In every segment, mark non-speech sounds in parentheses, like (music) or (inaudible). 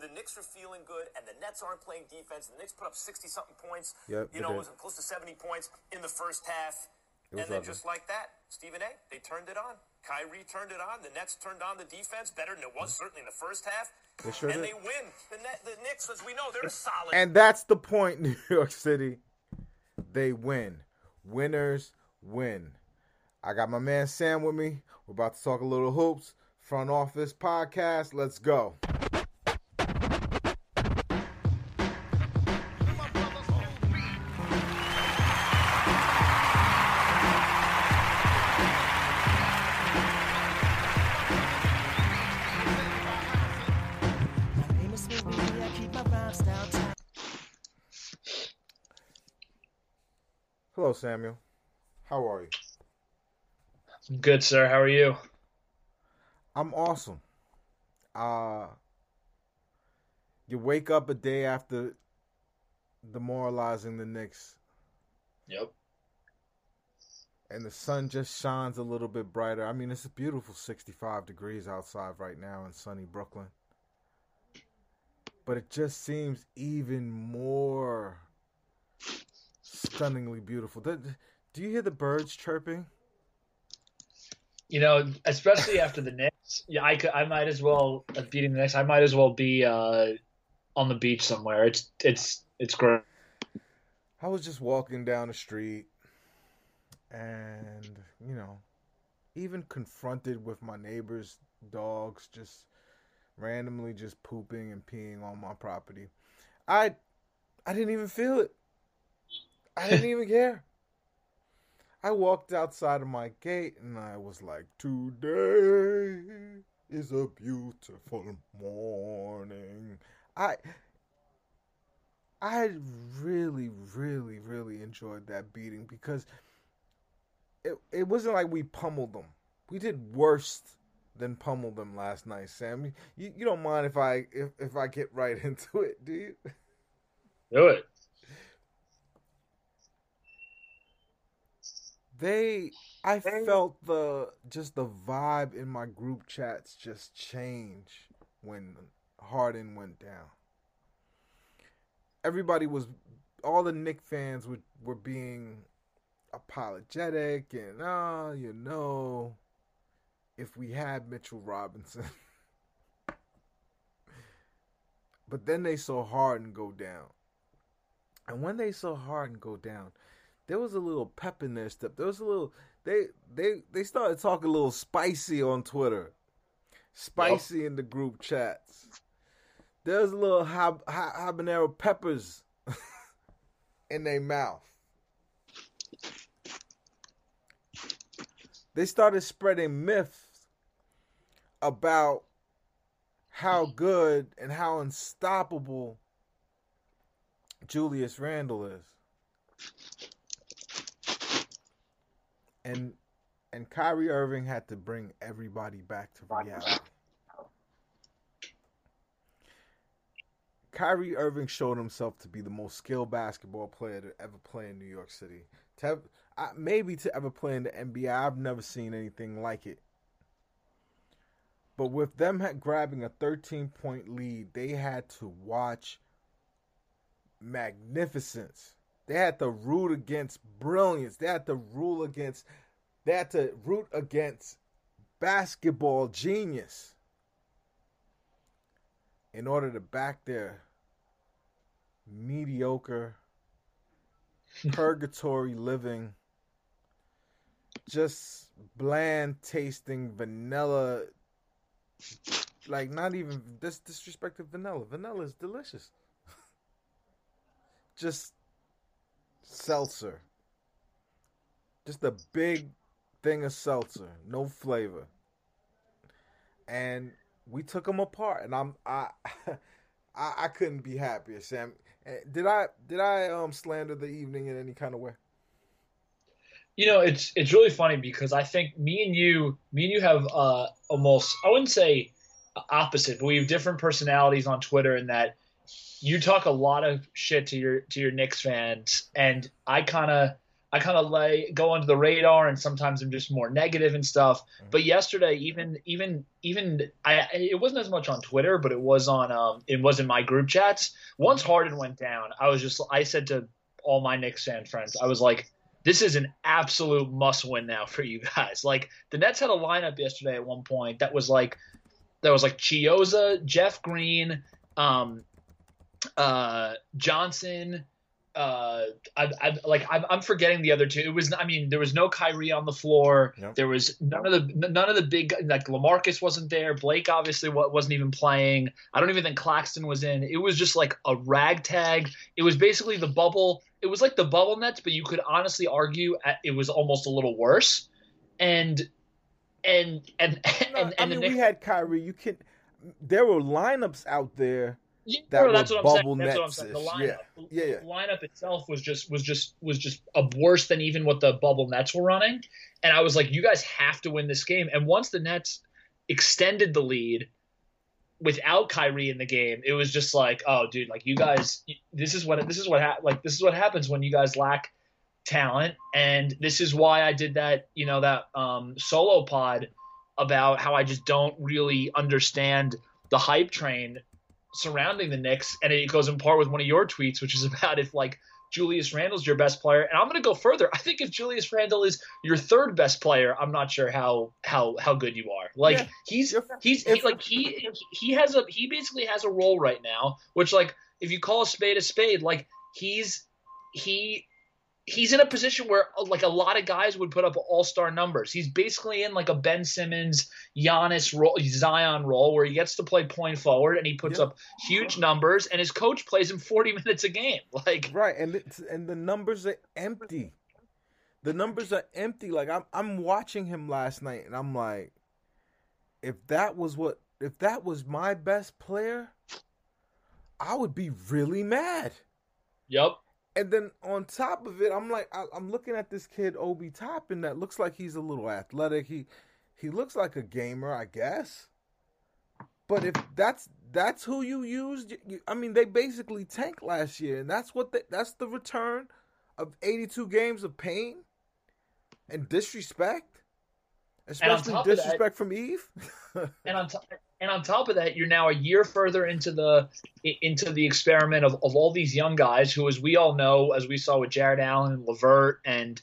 And and the Knicks are feeling good, and the Nets aren't playing defense. The Knicks put up sixty something points. Yep, you know, did. it was close to seventy points in the first half, and then ugly. just like that, Stephen A. They turned it on. Kyrie turned it on. The Nets turned on the defense better than it was certainly in the first half. They sure and did. they win. The, Net, the Knicks, as we know, they're solid. And that's the point, (laughs) New York City. They win. Winners win. I got my man Sam with me. We're about to talk a little hoops. Front office podcast. Let's go. Hello, Samuel. How are you? I'm Good, sir. How are you? I'm awesome. Uh you wake up a day after demoralizing the Knicks Yep. and the sun just shines a little bit brighter. I mean, it's a beautiful 65 degrees outside right now in sunny Brooklyn. But it just seems even more stunningly beautiful. Do do you hear the birds chirping? You know, especially after the Knicks, yeah, I could, I might as well uh, beating the Knicks. I might as well be uh, on the beach somewhere. It's it's it's great. I was just walking down the street and, you know, even confronted with my neighbor's dogs just randomly just pooping and peeing on my property. I I didn't even feel it. I didn't even care. I walked outside of my gate and I was like, "Today is a beautiful morning." I I really, really, really enjoyed that beating because it it wasn't like we pummeled them. We did worse than pummel them last night, Sam. You you don't mind if I if, if I get right (laughs) into it, do you? Do it. They I felt the just the vibe in my group chats just change when Harden went down. Everybody was all the Nick fans were were being apologetic and ah, you know, if we had Mitchell Robinson. (laughs) but then they saw Harden go down. And when they saw Harden go down, there was a little pep in their step. There was a little they they they started talking a little spicy on Twitter, spicy in the group chats. There was a little hab, ha, habanero peppers (laughs) in their mouth. They started spreading myths about how good and how unstoppable Julius Randle is. And and Kyrie Irving had to bring everybody back to reality. Kyrie Irving showed himself to be the most skilled basketball player to ever play in New York City. To have, maybe to ever play in the NBA, I've never seen anything like it. But with them grabbing a 13 point lead, they had to watch magnificence. They had to root against brilliance. They had to rule against they had to root against basketball genius in order to back their mediocre (laughs) purgatory living just bland tasting vanilla like not even this disrespect to vanilla vanilla is delicious (laughs) just seltzer. Just a big thing of seltzer, no flavor. And we took them apart, and I'm I (laughs) I, I couldn't be happier, Sam. Eh, did I did I um slander the evening in any kind of way? You know, it's it's really funny because I think me and you, me and you have uh, almost I wouldn't say opposite, but we have different personalities on Twitter in that you talk a lot of shit to your to your Knicks fans, and I kind of I kind of lay go under the radar, and sometimes I'm just more negative and stuff. Mm-hmm. But yesterday, even even even I it wasn't as much on Twitter, but it was on um it was in my group chats. Once Harden went down, I was just I said to all my Knicks fan friends, I was like, this is an absolute must win now for you guys. Like the Nets had a lineup yesterday at one point that was like that was like Chiozza, Jeff Green, um, uh, Johnson, uh, I, I like I'm, I'm, forgetting the other two. It was I mean there was no Kyrie on the floor. Yep. There was none of the none of the big like Lamarcus wasn't there. Blake obviously wasn't even playing. I don't even think Claxton was in. It was just like a ragtag. It was basically the bubble. It was like the bubble nets, but you could honestly argue it was almost a little worse. And and and and, no, and, I mean we had Kyrie. You can there were lineups out there yeah, that that's what I'm saying. That's what I'm saying. The lineup, yeah. Yeah, yeah. lineup itself was just was just was just a worse than even what the bubble Nets were running. And I was like, you guys have to win this game. And once the Nets extended the lead without Kyrie in the game, it was just like, oh, dude, like you guys, this is what this is what ha- like this is what happens when you guys lack talent. And this is why I did that, you know, that um, solo pod about how I just don't really understand the hype train surrounding the Knicks, and it goes in part with one of your tweets, which is (laughs) about if like Julius Randle's your best player. And I'm going to go further. I think if Julius Randle is your third best player, I'm not sure how how how good you are. Like yeah. he's he's he, like he he has a he basically has a role right now, which like if you call a spade a spade, like he's he he's in a position where uh, like a lot of guys would put up all star numbers. He's basically in like a Ben Simmons, Giannis role, Zion role where he gets to play point forward and he puts yep. up huge numbers, and his coach plays him forty (laughs) minutes a game. Like right, and and the numbers are empty. The numbers are empty. Like I'm I'm watching him last night, and I'm like, if that was what if that was my best player, I would be really mad. Yep and then on top of it, I'm like, I, am looking at this kid Obi Toppin that looks like he's a little athletic. He he looks like a gamer, I guess. But if that's that's who you used, you, I mean, they basically tanked last year, and that's what they, that's the return of 82 games of pain and disrespect, especially and disrespect that, from Yves. (laughs) and on top and on top of that, you're now a year further into the into the experiment of, of all these young guys who, as we all know, as we saw with Jarrett Allen and LeVert and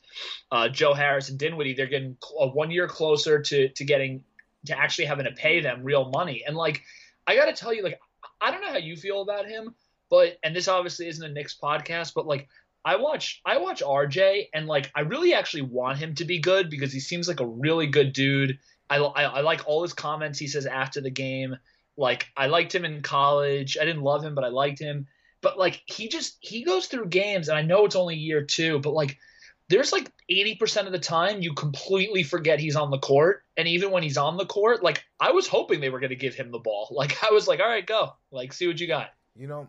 uh, Joe Harris and Dinwiddie, they're getting a one year closer to to getting to actually having to pay them real money. And like, I got to tell you, like, I don't know how you feel about him, but and this obviously isn't a Knicks podcast, but like. I watch I watch RJ and like I really actually want him to be good because he seems like a really good dude I, I, I like all his comments he says after the game. Like I liked him in college. I didn't love him, but I liked him. But like he just he goes through games, and I know it's only year two, but like there's like 80% of the time you completely forget he's on the court. And even when he's on the court, like I was hoping they were going to give him the ball. (laughs) Like I was like, all right, go. Like, see what you got. You know,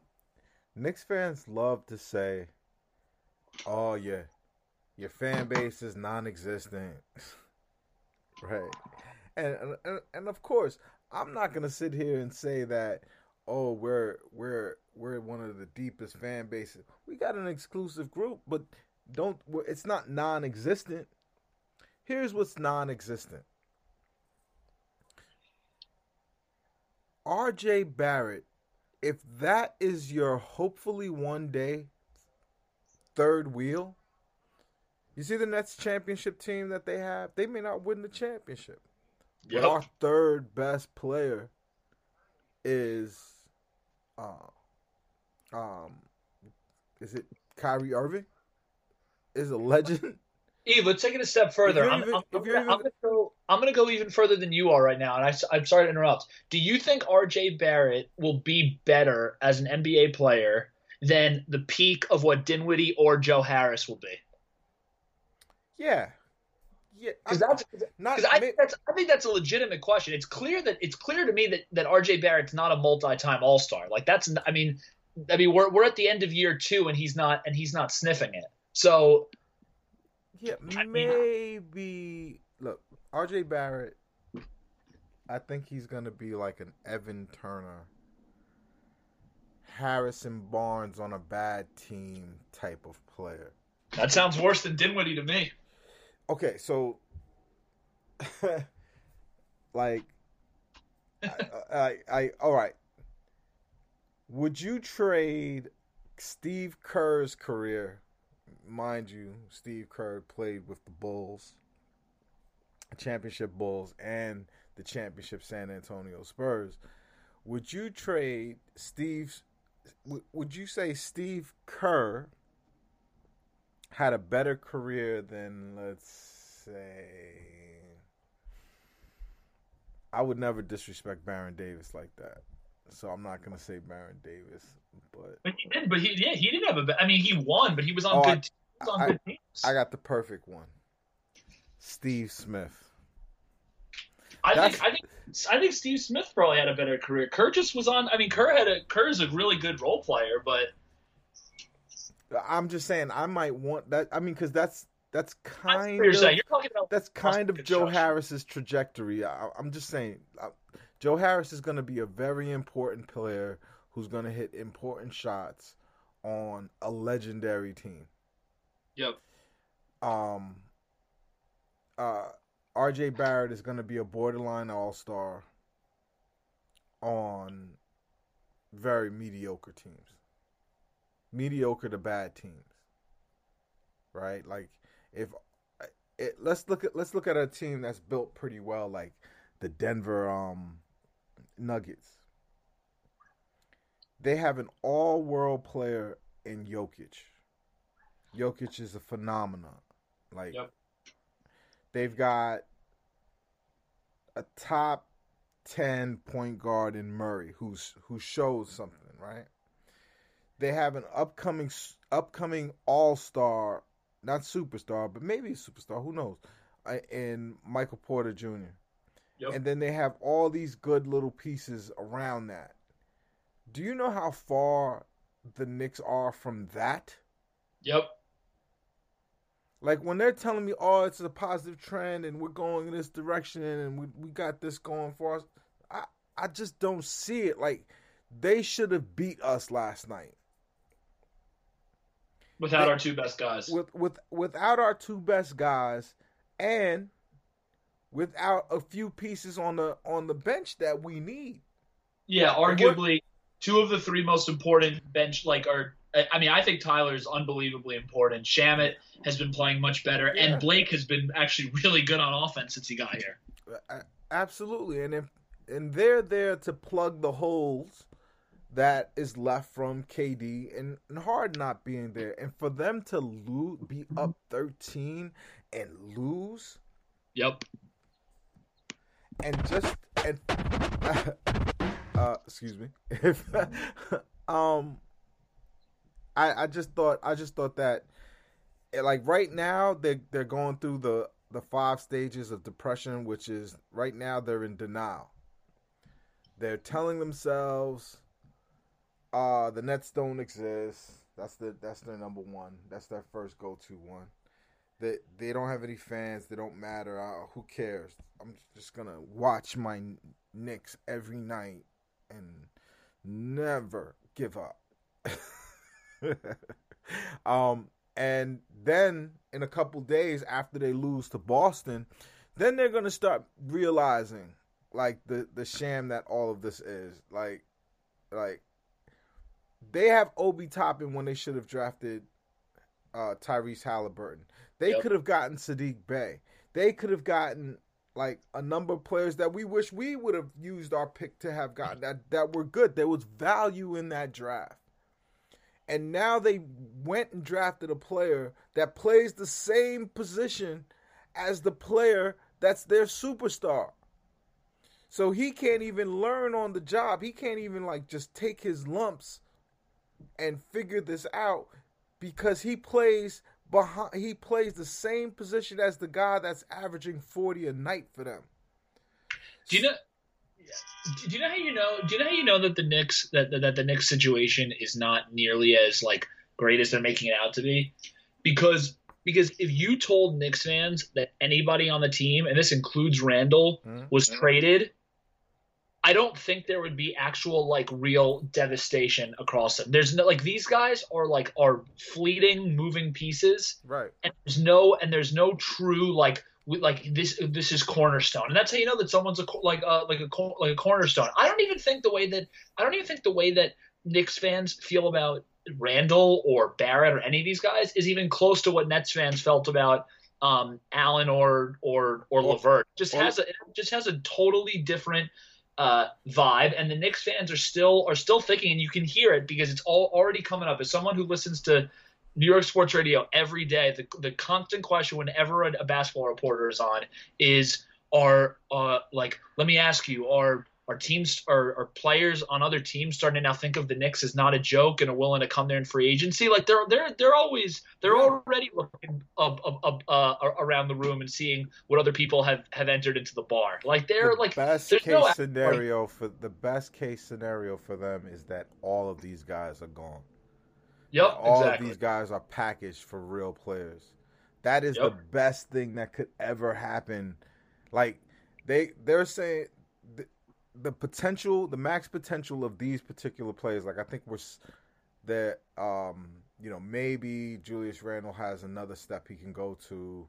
Knicks fans love to say, oh, yeah, your fan base is non existent. (laughs) right and, and and of course, I'm not gonna sit here and say that. Oh, we're we're we're one of the deepest fan bases. We got an exclusive group, but don't. It's not non-existent. Here's what's non-existent. R.J. Barrett, if that is your hopefully one day third wheel, you see the Nets championship team that they have, they may not win the championship. Yep. But our third best player is uh, um is it Kyrie Irving? Is a legend. Yves, let's take it a step further. I'm, even, I'm, I'm, gonna, even... I'm, gonna go, I'm, gonna go, even further than you are right now, and I, am sorry to interrupt. Do you think R.J. Barrett will be better as an NBA player than the peak of what Dinwiddie or Joe Harris will be? Yeah, Yeah, Because that's not. I think that's I think that's a legitimate question. It's clear that it's clear to me that that RJ Barrett's not a multi-time All Star. Like that's I mean I mean we're we're at the end of year two and he's not and he's not sniffing it. So Yeah, I mean- maybe. Look, R.J. Barrett. I think he's gonna be like an Evan Turner, Harrison Barnes on a bad team type of player. that sounds worse than Dinwiddie to me. Okay, so (laughs) like, I, I, I, all right. Would you trade Steve Kerr's career? Mind you, Steve Kerr played with the Bulls, championship Bulls, and the championship San Antonio Spurs. Would you trade Steve's? W- Would you say Steve Kerr had a better career than, let's say, I would never disrespect Baron Davis like that. So I'm not gonna say Baron Davis, but But he did, but he yeah he didn't have a. I mean he won, but he was on Oh, good. was on I- good teams. I got the perfect one. Steve Smith. I That's- think I think I think Steve Smith probably had a better career. Kerr just was on. I mean, Kerr had a Kerr's a really good role player, but I'm just saying I might want that. I mean, because that's that's kind you're of saying. You're talking about that's kind of Joe. Harris's trajectory. I, I'm just saying, I, Joe Harris is going to be a very important player who's going to hit important shots on a legendary team. Yep. Um, uh, R.J. Barrett is going to be a borderline All Star on very mediocre teams, mediocre to bad teams. Right, like if it, let's look at let's look at a team that's built pretty well, like the Denver um, Nuggets. They have an all-world player in Jokic. Jokic is a phenomenon. Like Yep. They've got a top ten point guard in Murray, who's who shows something, right? They have an upcoming upcoming All Star, not superstar, but maybe a superstar. Who knows? uh, In Michael Porter Jr. Yep. And then they have all these good little pieces around that. Do you know how far the Knicks are from that? Yep. Like when they're telling me, "Oh, it's a positive trend, and we're going in this direction, and we we got this going for us," I I just don't see it. Like they should have beat us last night Without They- our two best guys. with with without our two best guys, and without a few pieces on the on the bench that we need. Yeah, arguably two of the three most important bench like are I mean, I think Tyler's unbelievably important. Shamet has been playing much better, Yeah. and Blake has been actually really good on offense since he got here. Absolutely, and if and they're there to plug the holes that is left from KD and, and Hard not being there, and for them to lose, be up thirteen and lose, Yep. and just and (laughs) uh, excuse me, (laughs) if um, I I just thought I just thought that eh, like right now they they're going through the the five stages of depression, which is right now they're in denial. They're telling themselves, uh, the Nets don't exist. That's the that's their number one. That's their first go to one. They they don't have any fans. They don't matter. Uh, who cares? I'm just gonna watch my Knicks every night and never give up. (laughs) (laughs) um, and then in a couple days after they lose to Boston, then they're gonna start realizing like the the sham that all of this is. Like, like they have Obi Toppin when they should have drafted uh, Tyrese Halliburton. They Yep. could have gotten Saddiq Bey. They could have gotten like a number of players that we wish we would have used our pick to have gotten that that were good. There was value in that draft. And now they went and drafted a player that plays the same position as the player that's their superstar. So he can't even learn on the job. He can't even like just take his lumps and figure this out because he plays behind. He plays the same position as the guy that's averaging forty a night for them. Do you know? Do you know how you know? Do you know how you know that the Knicks that that the Knicks situation is not nearly as like great as they're making it out to be? Because because if you told Knicks fans that anybody on the team, and this includes Randle, mm-hmm. was traded, I don't think there would be actual like real devastation across them. There's no like these guys are like are fleeting moving pieces, right? And there's no and there's no true like like this this is cornerstone, and that's how you know that someone's a like uh, like a like a cornerstone. I don't even think the way that I don't even think the way that Knicks fans feel about Randle or Barrett or any of these guys is even close to what Nets fans felt about um, Allen or or or LeVert. Just has a just has a totally different uh, vibe, and the Knicks fans are still are still thinking, and you can hear it because it's all already coming up. As someone who listens to New York sports radio every day, the the constant question whenever a, a basketball reporter is on is, are uh, like, let me ask you, are are teams are, are players on other teams starting to now think of the Knicks as not a joke and are willing to come there in free agency? Like they're they're they're always they're already looking up, up, up uh, around the room and seeing what other people have have entered into the bar. Like they're the like best case no scenario for the best case scenario for them is that all of these guys are gone. Yep, all exactly. of these guys are packaged for real players. That is yep. the best thing that could ever happen. Like they they're saying the potential, the max potential of these particular players, like I think we're that um, you know maybe Julius Randle has another step he can go to.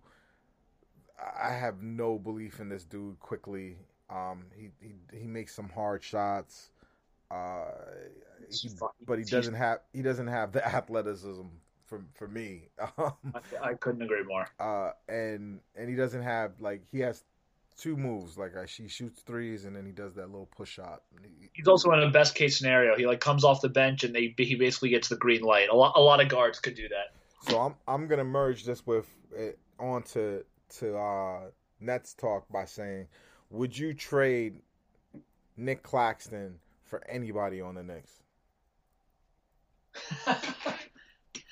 I have no belief in this dude. Quickly, um, he he he makes some hard shots, uh, he, but he doesn't have he doesn't have the (laughs) athleticism for for me. (laughs) Um, I, I, couldn't agree more. Uh, and and he doesn't have like he has two moves. Like I, she shoots threes and then he does that little push shot. He's also in a best case scenario. He like comes off the bench and they he basically gets the green light. A lot a lot of guards could do that. So I'm I'm gonna merge this with it eh, on to to uh, Nets talk by saying, would you trade Nick Claxton for anybody on the Knicks?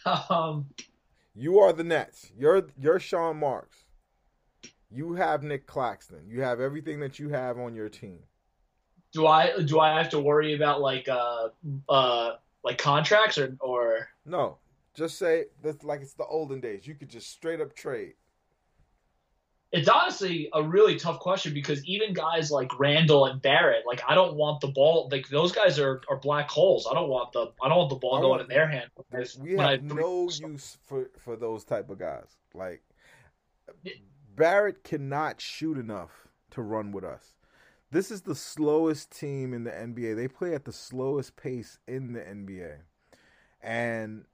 (laughs) um, you are the Nets. You're you're Sean Marks. You have Nick Claxton. You have everything that you have on your team. Do I do I have to worry about like uh uh like contracts or or no? Just say that's like it's the olden days. You could just straight up trade. It's honestly a really tough question because even guys like Randle and Barrett, like I don't want the ball. Like those guys are, are black holes. I don't want the I don't want the ball going in their hand. We have I, no use for for those type of guys. Like Barrett cannot shoot enough to run with us. This is the slowest team in the NBA. They play at the slowest pace in the NBA. And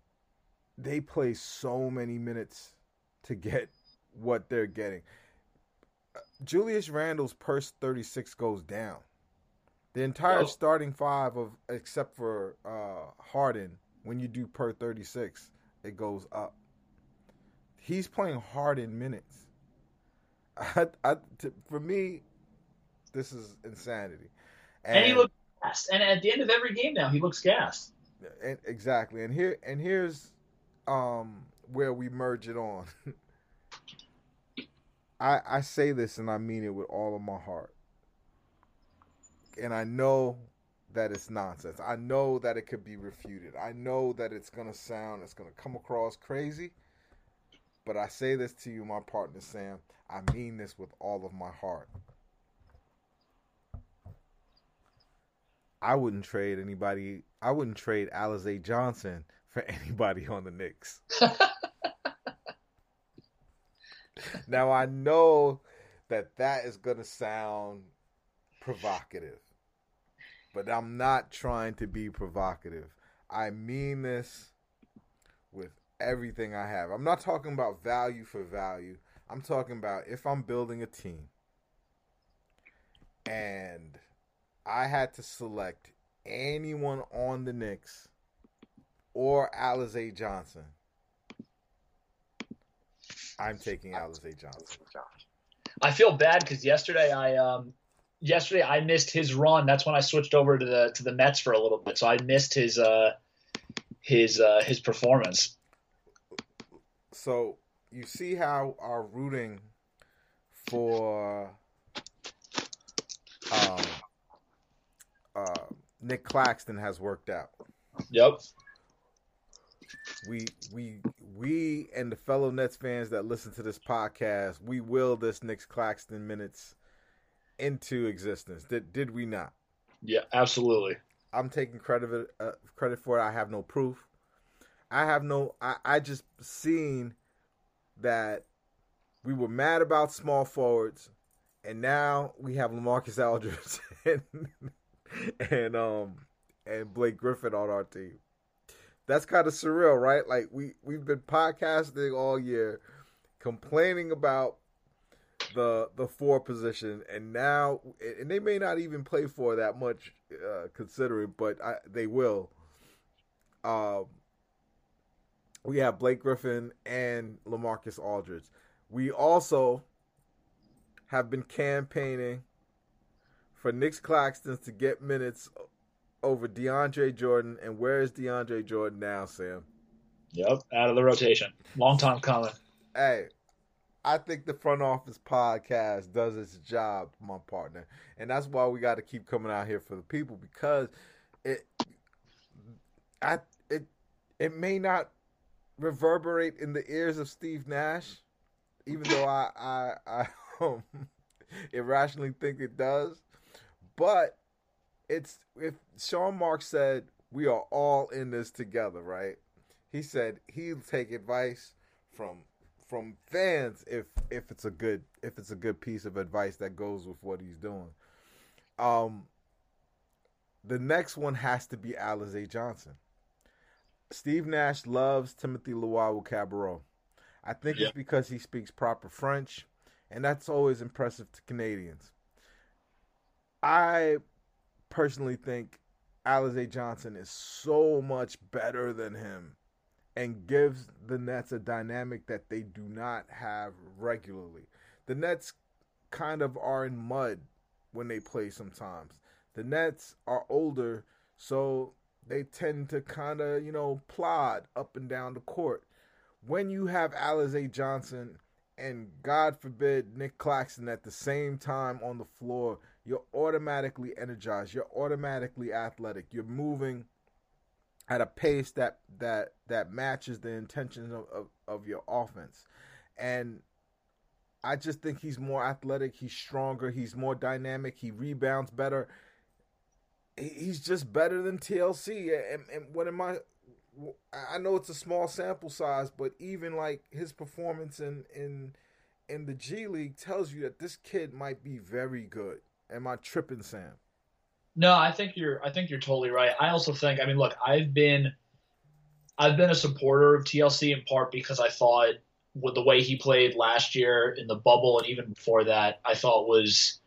they play so many minutes to get what they're getting. Julius Randle's per 36 goes down. The entire oh. starting five of except for uh, Harden, when you do per 36, it goes up. He's playing Harden minutes. (laughs) I, I, to, for me, this is insanity. And, and, he looks gassed. And at the end of every game now, he looks gassed. And, exactly. And here and here's um, where we merge it on. (laughs) I I say this and I mean it with all of my heart. And I know that it's nonsense. I know that it could be refuted. I know that it's gonna sound, it's gonna come across crazy. But I say this to you, my partner Sam. I mean this with all of my heart. I wouldn't trade anybody. I wouldn't trade Alize Johnson for (laughs) anybody on the Knicks. (laughs) now I know that that is going to sound provocative, but I'm not trying to be provocative. I mean this with everything I have. I'm not talking about value for value. I'm talking about if I'm building a team and I had to select anyone on the Knicks or Alize Johnson, I'm taking Alize Johnson. I feel bad because yesterday I um yesterday I missed his run. That's when I switched over to the to the Mets for a little bit, so I missed his uh his uh his performance so you see how our rooting for um, uh, Nick Claxton has worked out. Yep. We we we and the fellow Nets fans that listen to this podcast, we will this Nick Claxton minutes into existence. Did did we not? Yeah, absolutely. I'm taking credit uh, credit for it. I have no proof. I have no. I I just seen that we were mad about small forwards, and now we have Lamarcus Aldridge (laughs) and and um and Blake Griffin on our team. That's kind of surreal, right? Like we we've been podcasting all year, complaining about the the four position, and now and they may not even play for that much, uh, considering, but I, they will. Um, we have Blake Griffin and Lamarcus Aldridge. We also have been campaigning for Nick Claxton to get minutes over DeAndre Jordan. And where is DeAndre Jordan now, Sam? Yep, out of the rotation. Long time coming. Hey, I think the front office podcast does its job, my partner, and that's why we got to keep coming out here for the people because it, I, it, it may not reverberate in the ears of Steve Nash, even though I, I, I (laughs) um, (laughs) irrationally think it does. But it's if Sean Marks said we are all in this together, right? He said he'll take advice from from fans if if it's a good if it's a good piece of advice that goes with what he's doing. Um the next one has to be Alize Johnson. Steve Nash loves Timothy Luwawu-Cabarrot. I think yeah. it's because he speaks proper French, and that's always impressive to Canadians. I personally think Alize Johnson is so much better than him and gives the Nets a dynamic that they do not have regularly. The Nets kind of are in mud when they play sometimes. The Nets are older, so they tend to kind of, you know, plod up and down the court. When you have Alize Johnson and God forbid Nick Claxton at the same time on the floor, you're automatically energized. You're automatically athletic. You're moving at a pace that that that matches the intentions of, of, of your offense. And I just think he's more athletic, he's stronger, he's more dynamic, he rebounds better. He's just better than TLC. And, and what am I I know it's a small sample size, but even like his performance in in in the G League tells you that this kid might be very good. Am I tripping, Sam? No, I think you're. I think you're totally right. I also think. I mean, look, I've been, I've been a supporter of TLC in part because I thought with the way he played last year in the bubble and even before that, I thought was,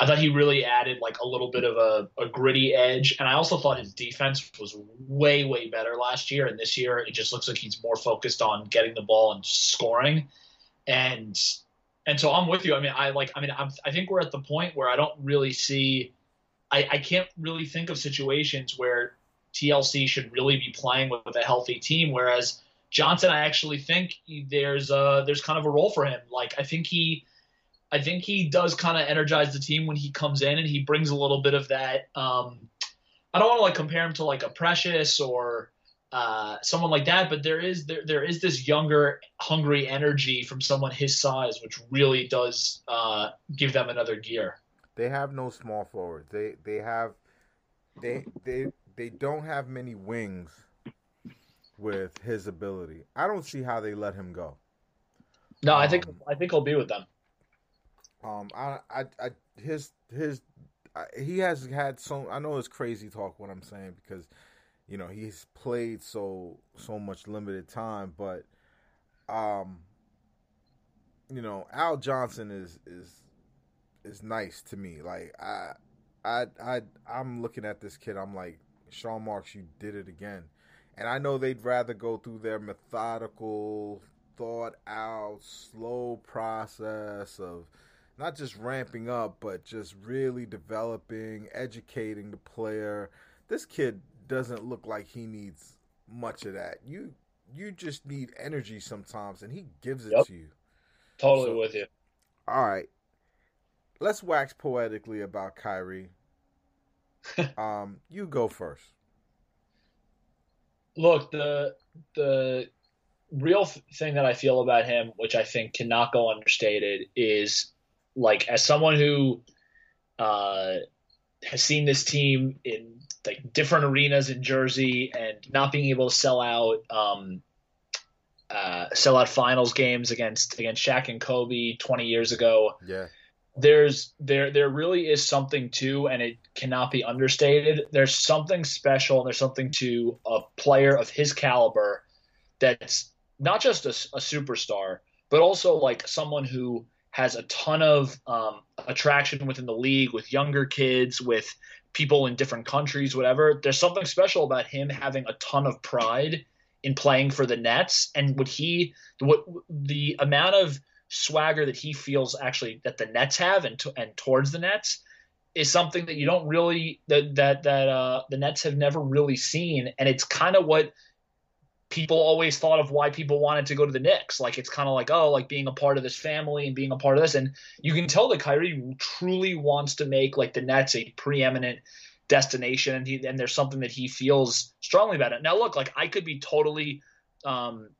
I thought he really added like a little bit of a, a gritty edge, and I also thought his defense was way way better last year. And this year, it just looks like he's more focused on getting the ball and scoring, and and so I'm with you. I mean, I like. I mean, I'm, I think we're at the point where I don't really see. I, I can't really think of situations where TLC should really be playing with, with a healthy team. Whereas Johnson, I actually think there's a there's kind of a role for him. Like I think he, I think he does kind of energize the team when he comes in, and he brings a little bit of that. Um, I don't want to like compare him to like a Precious or uh, someone like that. But there is there there is this younger, hungry energy from someone his size, which really does uh, give them another gear. They have no small forwards. They they have they they they don't have many wings with his ability. I don't see how they let him go. No, um, I think um, I think he'll be with them. Um, I I, I his his I, he has had some. I know it's crazy talk what I'm saying because you know he's played so so much limited time but um you know al johnson is is is nice to me. Like i i i i'm looking at this kid i'm like sean marks you did it again. And i know they'd rather go through their methodical thought out slow process of not just ramping up but just really developing educating the player. This kid doesn't look like he needs much of that. You you just need energy sometimes, and he gives it Yep. to you. Totally So- with you. All right, let's wax poetically about Kyrie. (laughs) um, you go first. Look, the the real f- thing that I feel about him, which I think cannot go understated, is like as someone who uh, has seen this team in like different arenas in Jersey and not being able to sell out um, uh, sell out finals games against against Shaq and Kobe 20 years ago. Yeah, there's there there really is something to and it cannot be understated. There's something special and there's something to a player of his caliber that's not just a, a superstar but also like someone who has a ton of um, attraction within the league with younger kids with people in different countries whatever there's something special about him having a ton of pride in playing for the nets and what he what the amount of swagger that he feels actually that the Nets have and to, and towards the Nets is something that you don't really that that that uh, the Nets have never really seen, and it's kind of what people always thought of why people wanted to go to the Knicks. Like it's kind of like oh, like being a part of this family and being a part of this, and you can tell that Kyrie truly wants to make like the Nets a preeminent destination, and he and there's something that he feels strongly about it. Now look, like I could be totally. Um,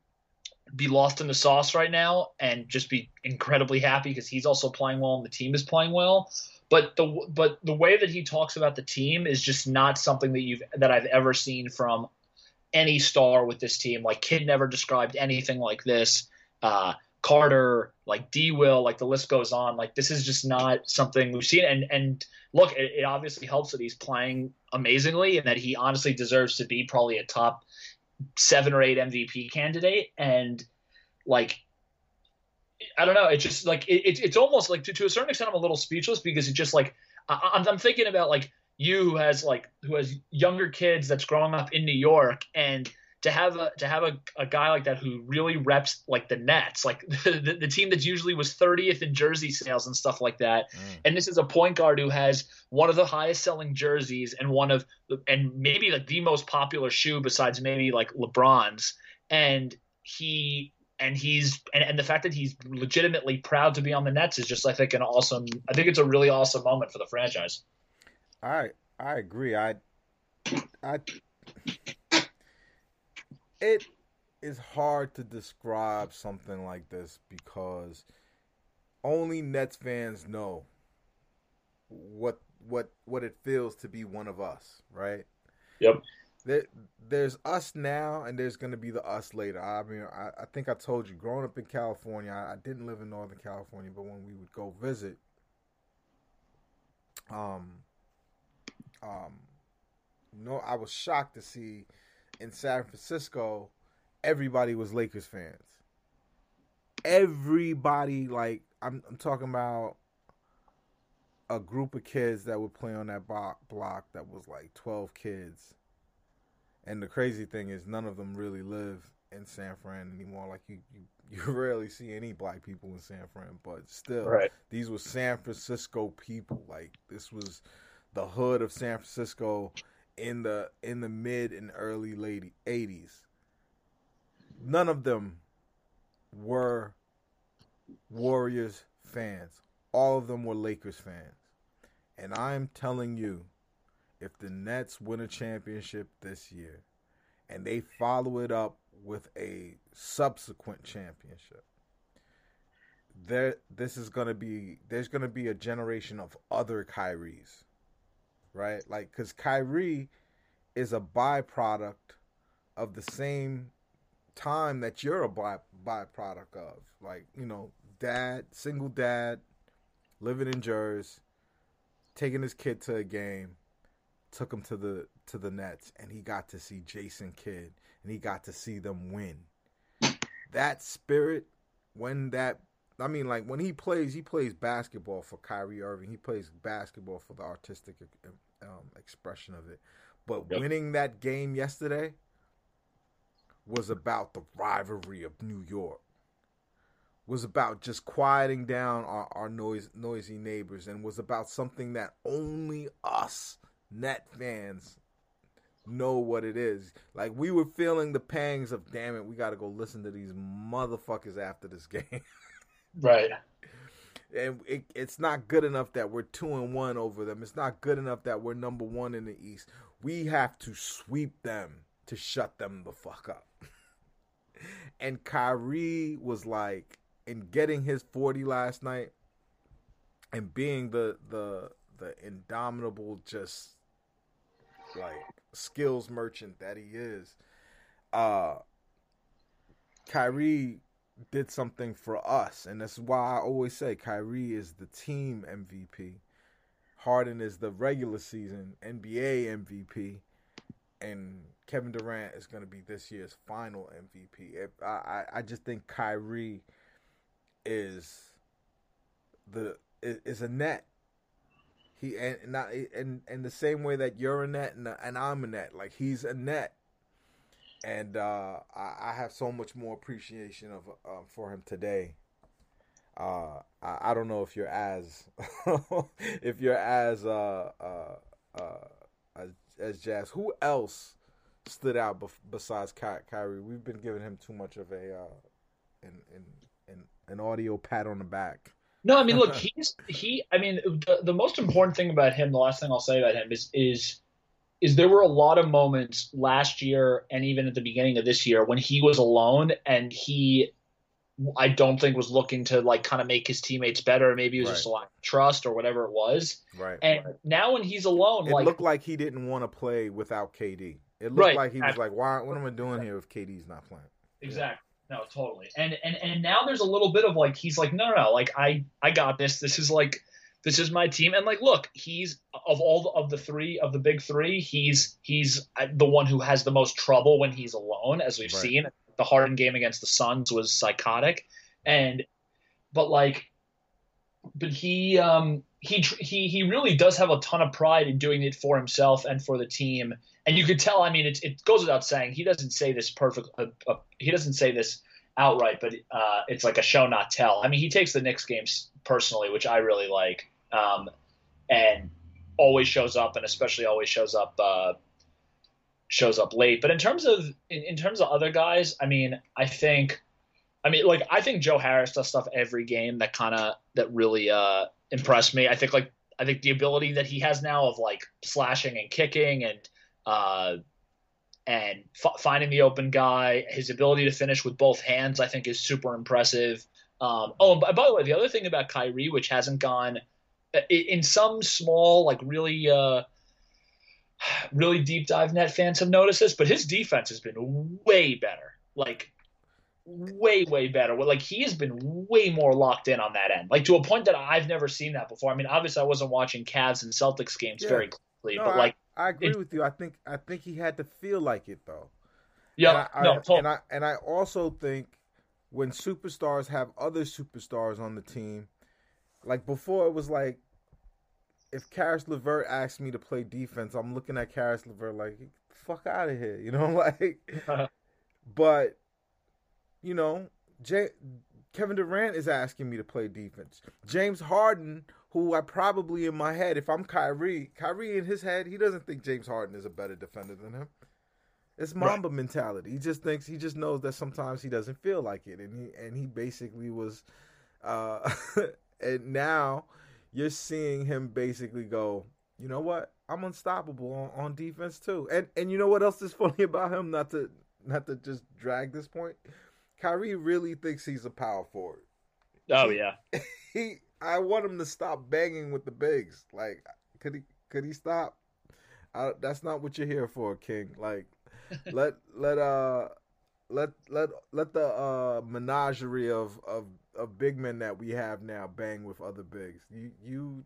be lost in the sauce right now and just be incredibly happy because he's also playing well and the team is playing well. But the but the way that he talks about the team is just not something that you've that I've ever seen from any star with this team. Like Kidd never described anything like this. Uh, Carter, like D Will, like the list goes on. Like this is just not something we've seen. And and look, it, it obviously helps that he's playing amazingly and that he honestly deserves to be probably a top seven or eight MVP candidate, and like I don't know, it's just like it, it's it's almost like to, to a certain extent I'm a little speechless because it just like I, I'm I'm thinking about like you who has like who has younger kids that's growing up in New York and to have a to have a, a guy like that who really reps like the Nets, like (laughs) the, the team that usually was 30th in jersey sales and stuff like that. Mm. And this is a point guard who has one of the highest selling jerseys and one of the, and maybe like the most popular shoe besides maybe like LeBron's. And he and he's and, and the fact that he's legitimately proud to be on the Nets is just I think an awesome I think it's a really awesome moment for the franchise. I I agree. I I it is hard to describe something like this because only Nets fans know what what what it feels to be one of us, right? Yep. There, there's us now, and there's gonna be the us later. I mean, I, I think I told you, growing up in California, I, I didn't live in Northern California, but when we would go visit, um, um, no, I was shocked to see in San Francisco, everybody was Lakers fans. Everybody, like I'm, I'm talking about a group of kids that would play on that block, block that was like 12 kids. And the crazy thing is, none of them really live in San Fran anymore. Like you, you, (laughs) you rarely see any black people in San Fran, but still, Right. these were San Francisco people. Like this was the hood of San Francisco in the in the mid and early late eighties. None of them were Warriors fans. All of them were Lakers fans. And I'm telling you, if the Nets win a championship this year and they follow it up with a subsequent championship, there this is gonna be there's gonna be a generation of other Kyries. Right? Like cause Kyrie is a byproduct of the same time that you're a by byproduct of. Like, you know, dad, single dad, living in Jersey, taking his kid to a game, took him to the to the Nets, and he got to see Jason Kidd, and he got to see them win. That spirit, when that, I mean, like when he plays, he plays basketball for Kyrie Irving. He plays basketball for the artistic um, expression of it. But Yep. winning that game yesterday was about the rivalry of New York. Was about just quieting down our, our noise, noisy neighbors, and was about something that only us net fans know what it is. Like we were feeling the pangs of damn it, we got to go listen to these motherfuckers after this game. (laughs) right. And it, it's not good enough that we're two and one over them. It's not good enough that we're number one in the East. We have to sweep them to shut them the fuck up. (laughs) and Kyrie was like, in getting his forty last night, and being the the the indomitable just like skills merchant that he is, uh Kyrie did something for us, and that's why I always say Kyrie is the team MVP. Harden is the regular season NBA MVP, and Kevin Durant is going to be this year's final MVP. I I just think Kyrie is the is a net. He and not in in the same way that you're a net and, and I'm a net. Like he's a net, and uh, I, I, have so much more appreciation of uh, for him today. Uh, I, I, don't know if you're as (laughs) if you're as uh, uh, uh, as, as Jazz. Who else stood out besides Ky- Kyrie? We've been giving him too much of a an, an, an, an audio pat on the back. No, I mean, look, (laughs) he's he. I mean, the, the most important thing about him, the last thing I'll say about him is is is there were a lot of moments last year and even at the beginning of this year when he was alone and he I don't think was looking to like kind of make his teammates better. Maybe it was right. just a lack of trust or whatever it was. Right. And right. now when he's alone, it like, looked like he didn't want to play without KD. It looked right. like he was like, "Why? What am I doing here if KD's not playing?" Exactly. No, totally. And and and now there's a little bit of like he's like, no, no, no, like I I got this. This is like this is my team. And like, look, he's of all of the three of the big three, he's he's the one who has the most trouble when he's alone, as we've right. seen. The Harden game against the Suns was psychotic, and but like, but he um he he he really does have a ton of pride in doing it for himself and for the team and you could tell. I mean, it, it goes without saying. He doesn't say this perfect. Uh, uh, he doesn't say this outright, but uh, it's like a show not tell. I mean, he takes the Knicks games personally, which I really like, um, and always shows up, and especially always shows up uh, shows up late. But in terms of in, in terms of other guys, I mean, I think. I mean, like I think Joe Harris does stuff every game that kind of that really uh, impressed me. I think like I think the ability that he has now of like slashing and kicking and uh, and f- finding the open guy, his ability to finish with both hands, I think, is super impressive. Um, oh, and by, by, the way, the other thing about Kyrie, which hasn't gone in some small, like really, uh, really deep dive net fans have noticed this, but his defense has been way better. Like, way, way better. Like, he has been way more locked in on that end, like to a point that I've never seen that before. I mean, obviously, I wasn't watching Cavs and Celtics games yeah. very closely, no, but like. I agree it, with you. I think I think he had to feel like it though. Yeah, and I, no, I, totally. and I and I also think when superstars have other superstars on the team, like before it was like if Caris LeVert asked me to play defense, I'm looking at Caris LeVert like fuck out of here, (laughs) you know, (laughs) like. but you know, Jay, Kevin Durant is asking me to play defense. James Harden who I probably in my head, if I'm Kyrie, Kyrie in his head, he doesn't think James Harden is a better defender than him. It's Mamba right. mentality. He just thinks he just knows that sometimes he doesn't feel like it, and he and he basically was, uh, (laughs) and now you're seeing him basically go, you know what? I'm unstoppable on, on defense too. And and you know what else is (laughs) funny about him? Not to not to just drag this point. Kyrie really thinks he's a power forward. Oh yeah. (laughs) he I want him to stop banging with the bigs. Like, could he? Could he stop? I, that's not what you're here for, King. Like, (laughs) let let uh let let let the uh menagerie of of of big men that we have now bang with other bigs. You you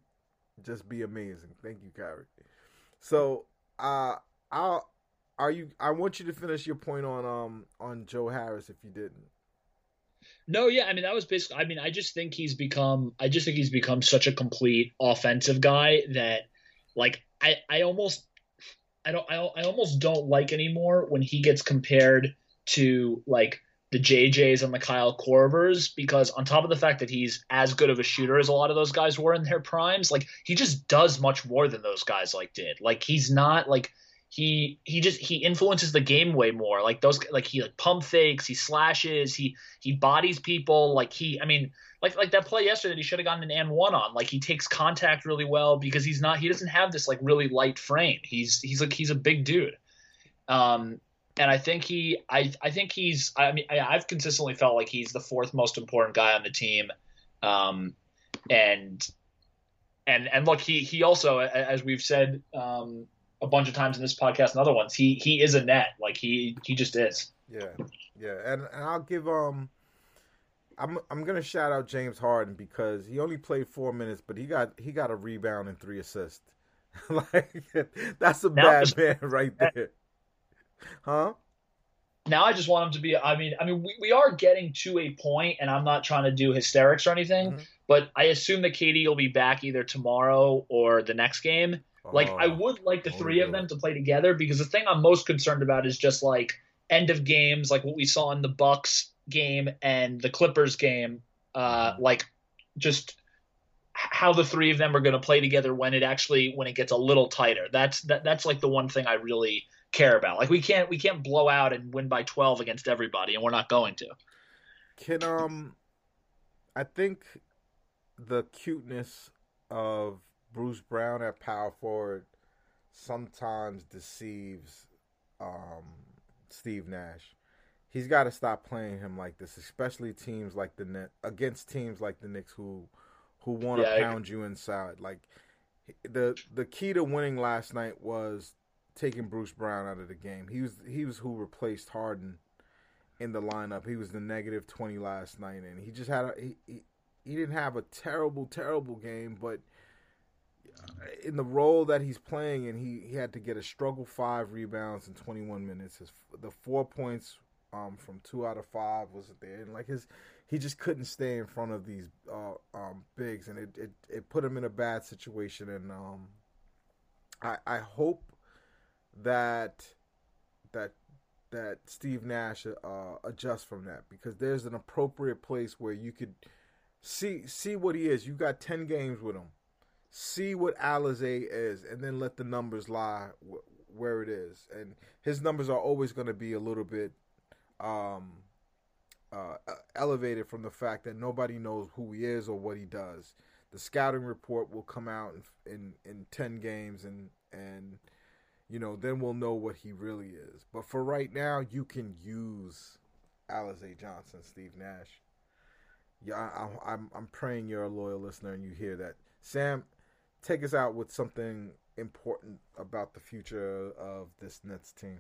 just be amazing. Thank you, Kyrie. So, uh, I'll are you? I want you to finish your point on um on Joe Harris if you didn't. No, yeah, I mean that was basically. I mean, I just think he's become. I just think he's become such a complete offensive guy that, like, I I almost, I don't I, I almost don't like anymore when he gets compared to like the JJs and the Kyle Korvers because on top of the fact that he's as good of a shooter as a lot of those guys were in their primes, like he just does much more than those guys like did. Like he's not like he he just he influences the game way more. Like those like he like pump fakes, he slashes, he he bodies people. Like he I mean like like that play yesterday that he should have gotten an and one on. Like he takes contact really well because he's not he doesn't have this like really light frame. He's he's like he's a big dude. Um and I think he I I think he's I mean I, I've consistently felt like he's the fourth most important guy on the team. Um and and and look he he also as we've said um a bunch of times in this podcast and other ones he he is a net. Like he he just is. Yeah. Yeah. And, and i'll give um I'm I'm gonna shout out James Harden because he only played four minutes, but he got he got a rebound and three assists. (laughs) like that's a now bad man right there, huh? Now I just want him to be. I mean, I mean, we, we are getting to a point, and I'm not trying to do hysterics or anything, mm-hmm. but I assume that KD will be back either tomorrow or the next game. Like I oh, would like the three of them to play together because the thing I'm most concerned about is just like end of games, like what we saw in the Bucks game and the Clippers game, uh, mm-hmm. like just how the three of them are going to play together when it actually when it gets a little tighter. That's that, that's like the one thing I really care about. Like we can't we can't blow out and win by 12 against everybody and we're not going to. Can um I think the cuteness of Bruce Brown at power forward sometimes deceives um, Steve Nash. He's got to stop playing him like this, especially teams like the net against teams like the Knicks who who want to yeah, pound you inside. Like the the key to winning last night was taking Bruce Brown out of the game. He was he was who replaced Harden in the lineup. He was the negative twenty last night, and he just had a, he, he he didn't have a terrible terrible game, but in the role that he's playing, and he, he had to get a struggle five rebounds in 21 minutes. His the four points um, from two out of five wasn't there, and like his he just couldn't stay in front of these uh, um, bigs, and it, it, it put him in a bad situation. And um, I I hope that that that Steve Nash uh, adjusts from that because there's an appropriate place where you could see see what he is. You got ten games with him see what Alizé is, and then let the numbers lie wh- where it is. And his numbers are always going to be a little bit um, uh, elevated from the fact that nobody knows who he is or what he does. The scouting report will come out in in, in ten games, and and you know then we'll know what he really is. But for right now, you can use Alize Johnson, Steve Nash. Yeah, I, I'm I'm praying you're a loyal listener and you hear that, Sam take us out with something important about the future of this Nets team.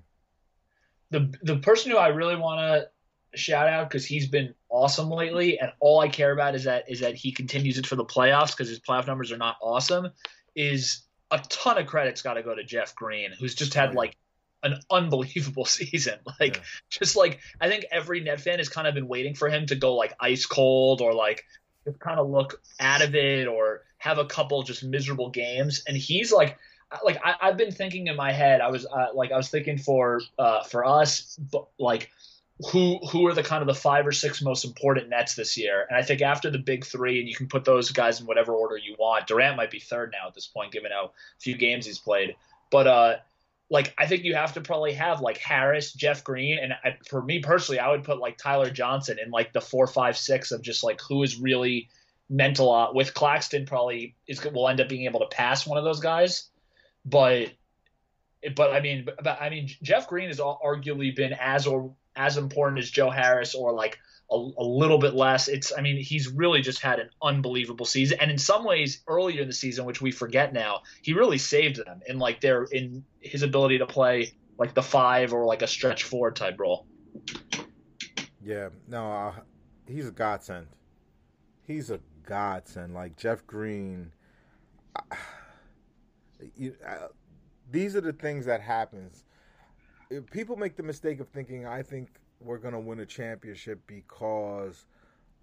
The the person who I really want to shout out because he's been awesome lately, and all I care about is that is that he continues it for the playoffs because his playoff numbers are not awesome. Is a ton of credit's got to go to Jeff Green, who's just had like an unbelievable (laughs) season. Like yeah. just like I think every net fan has kind of been waiting for him to go like ice cold or like just kind of look out of it or have a couple just miserable games. And he's like, like I, have been thinking in my head, I was uh, like, I was thinking for uh, for us, but like who who are the kind of the five or six most important Nets this year? And I think after the big three, and you can put those guys in whatever order you want. Durant might be third now at this point, given how few games he's played. But uh, like I think you have to probably have like Harris, Jeff Green, and I, for me personally, I would put like Tyler Johnson in like the four, five, six of just like who is really mental. Uh, with Claxton, probably is will end up being able to pass one of those guys, but but I mean, but, I mean, Jeff Green has arguably been as or as important as Joe Harris, or like a, a, little bit less. It's I mean he's really just had an unbelievable season, and in some ways earlier in the season, which we forget now, he really saved them in like their in his ability to play like the five or like a stretch four type role. Yeah, no, uh, he's a godsend. He's a godsend. Like Jeff Green. Uh, (sighs) you, uh, these are the things that happens. People make the mistake of thinking, I think we're going to win a championship because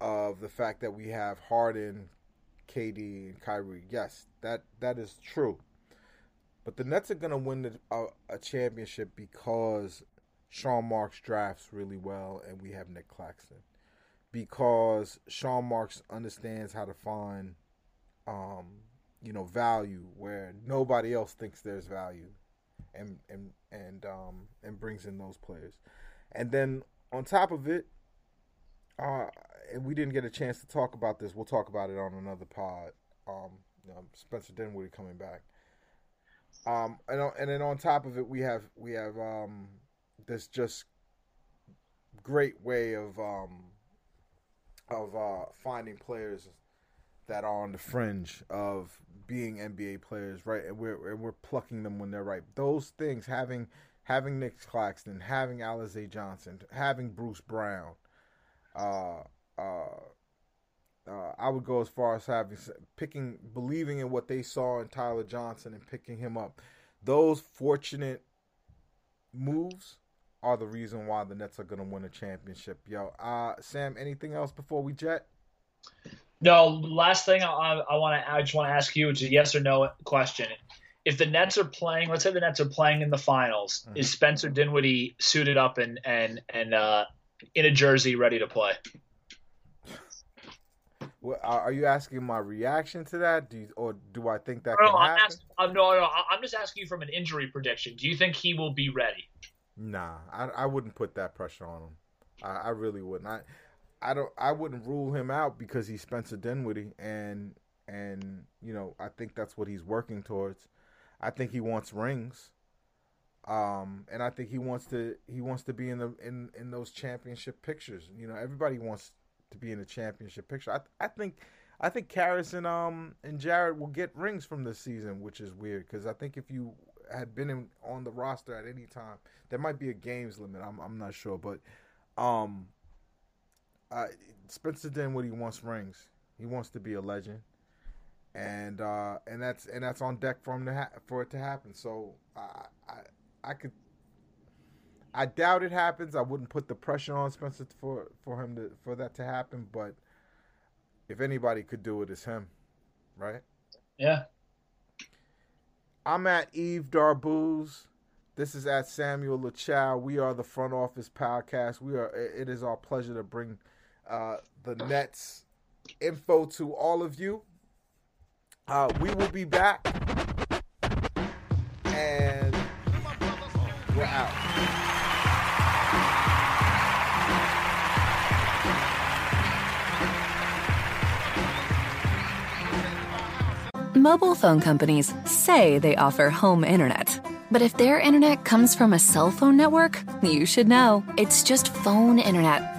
of the fact that we have Harden, KD, and Kyrie. Yes, that that is true. But the Nets are going to win a, a championship because Sean Marks drafts really well and we have Nick Claxton. Because Sean Marks understands how to find, um, you know, value where nobody else thinks there's value. And and and um and brings in those players, and then on top of it, uh, and we didn't get a chance to talk about this. We'll talk about it on another pod. Um, know, Spencer Dinwiddie coming back. Um, and and then on top of it, we have we have um this just great way of um of uh finding players that are on the fringe of being NBA players, right? And we're and we're plucking them when they're right. Those things, having having Nick Claxton, having Alize Johnson, having Bruce Brown, uh, uh, uh, I would go as far as having picking, believing in what they saw in Tyler Johnson and picking him up. Those fortunate moves are the reason why the Nets are going to win a championship. Yo, uh, Sam, anything else before we jet? No, last thing I, I want to I just want to ask you is a yes or no question. If the Nets are playing, let's say the Nets are playing in the finals, mm-hmm. is Spencer Dinwiddie suited up and and and uh, in a jersey ready to play? Well, are you asking my reaction to that, do you, or do I think that no, can I'm happen? Asking, I'm, no, no, I'm just asking you from an injury prediction. Do you think he will be ready? Nah, I, I wouldn't put that pressure on him. I, I really wouldn't. I, I don't I wouldn't rule him out because he's Spencer Dinwiddie and and you know I think that's what he's working towards. I think he wants rings. Um, and I think he wants to he wants to be in the in in those championship pictures. You know, everybody wants to be in the championship picture. I I think I think Caris and um and Jarrett will get rings from this season, which is weird because I think if you had been in, on the roster at any time, there might be a games limit. I'm I'm not sure, but um uh, Spencer Dinwiddie he wants rings. He wants to be a legend, and uh, and that's and that's on deck for him to ha- for it to happen. So I, I I could. I doubt it happens. I wouldn't put the pressure on Spencer for for him to for that to happen. But if anybody could do it, it's him, right? Yeah. I'm at Yves Darbouze. This is at Samuel Lachow. We are the Front Office Podcast. We are. It is our pleasure to bring uh, the Nets info to all of you. Uh, we will be back, and we're out. Mobile phone companies say they offer home internet. But if their internet comes from a cell phone network, you should know. It's just phone internet,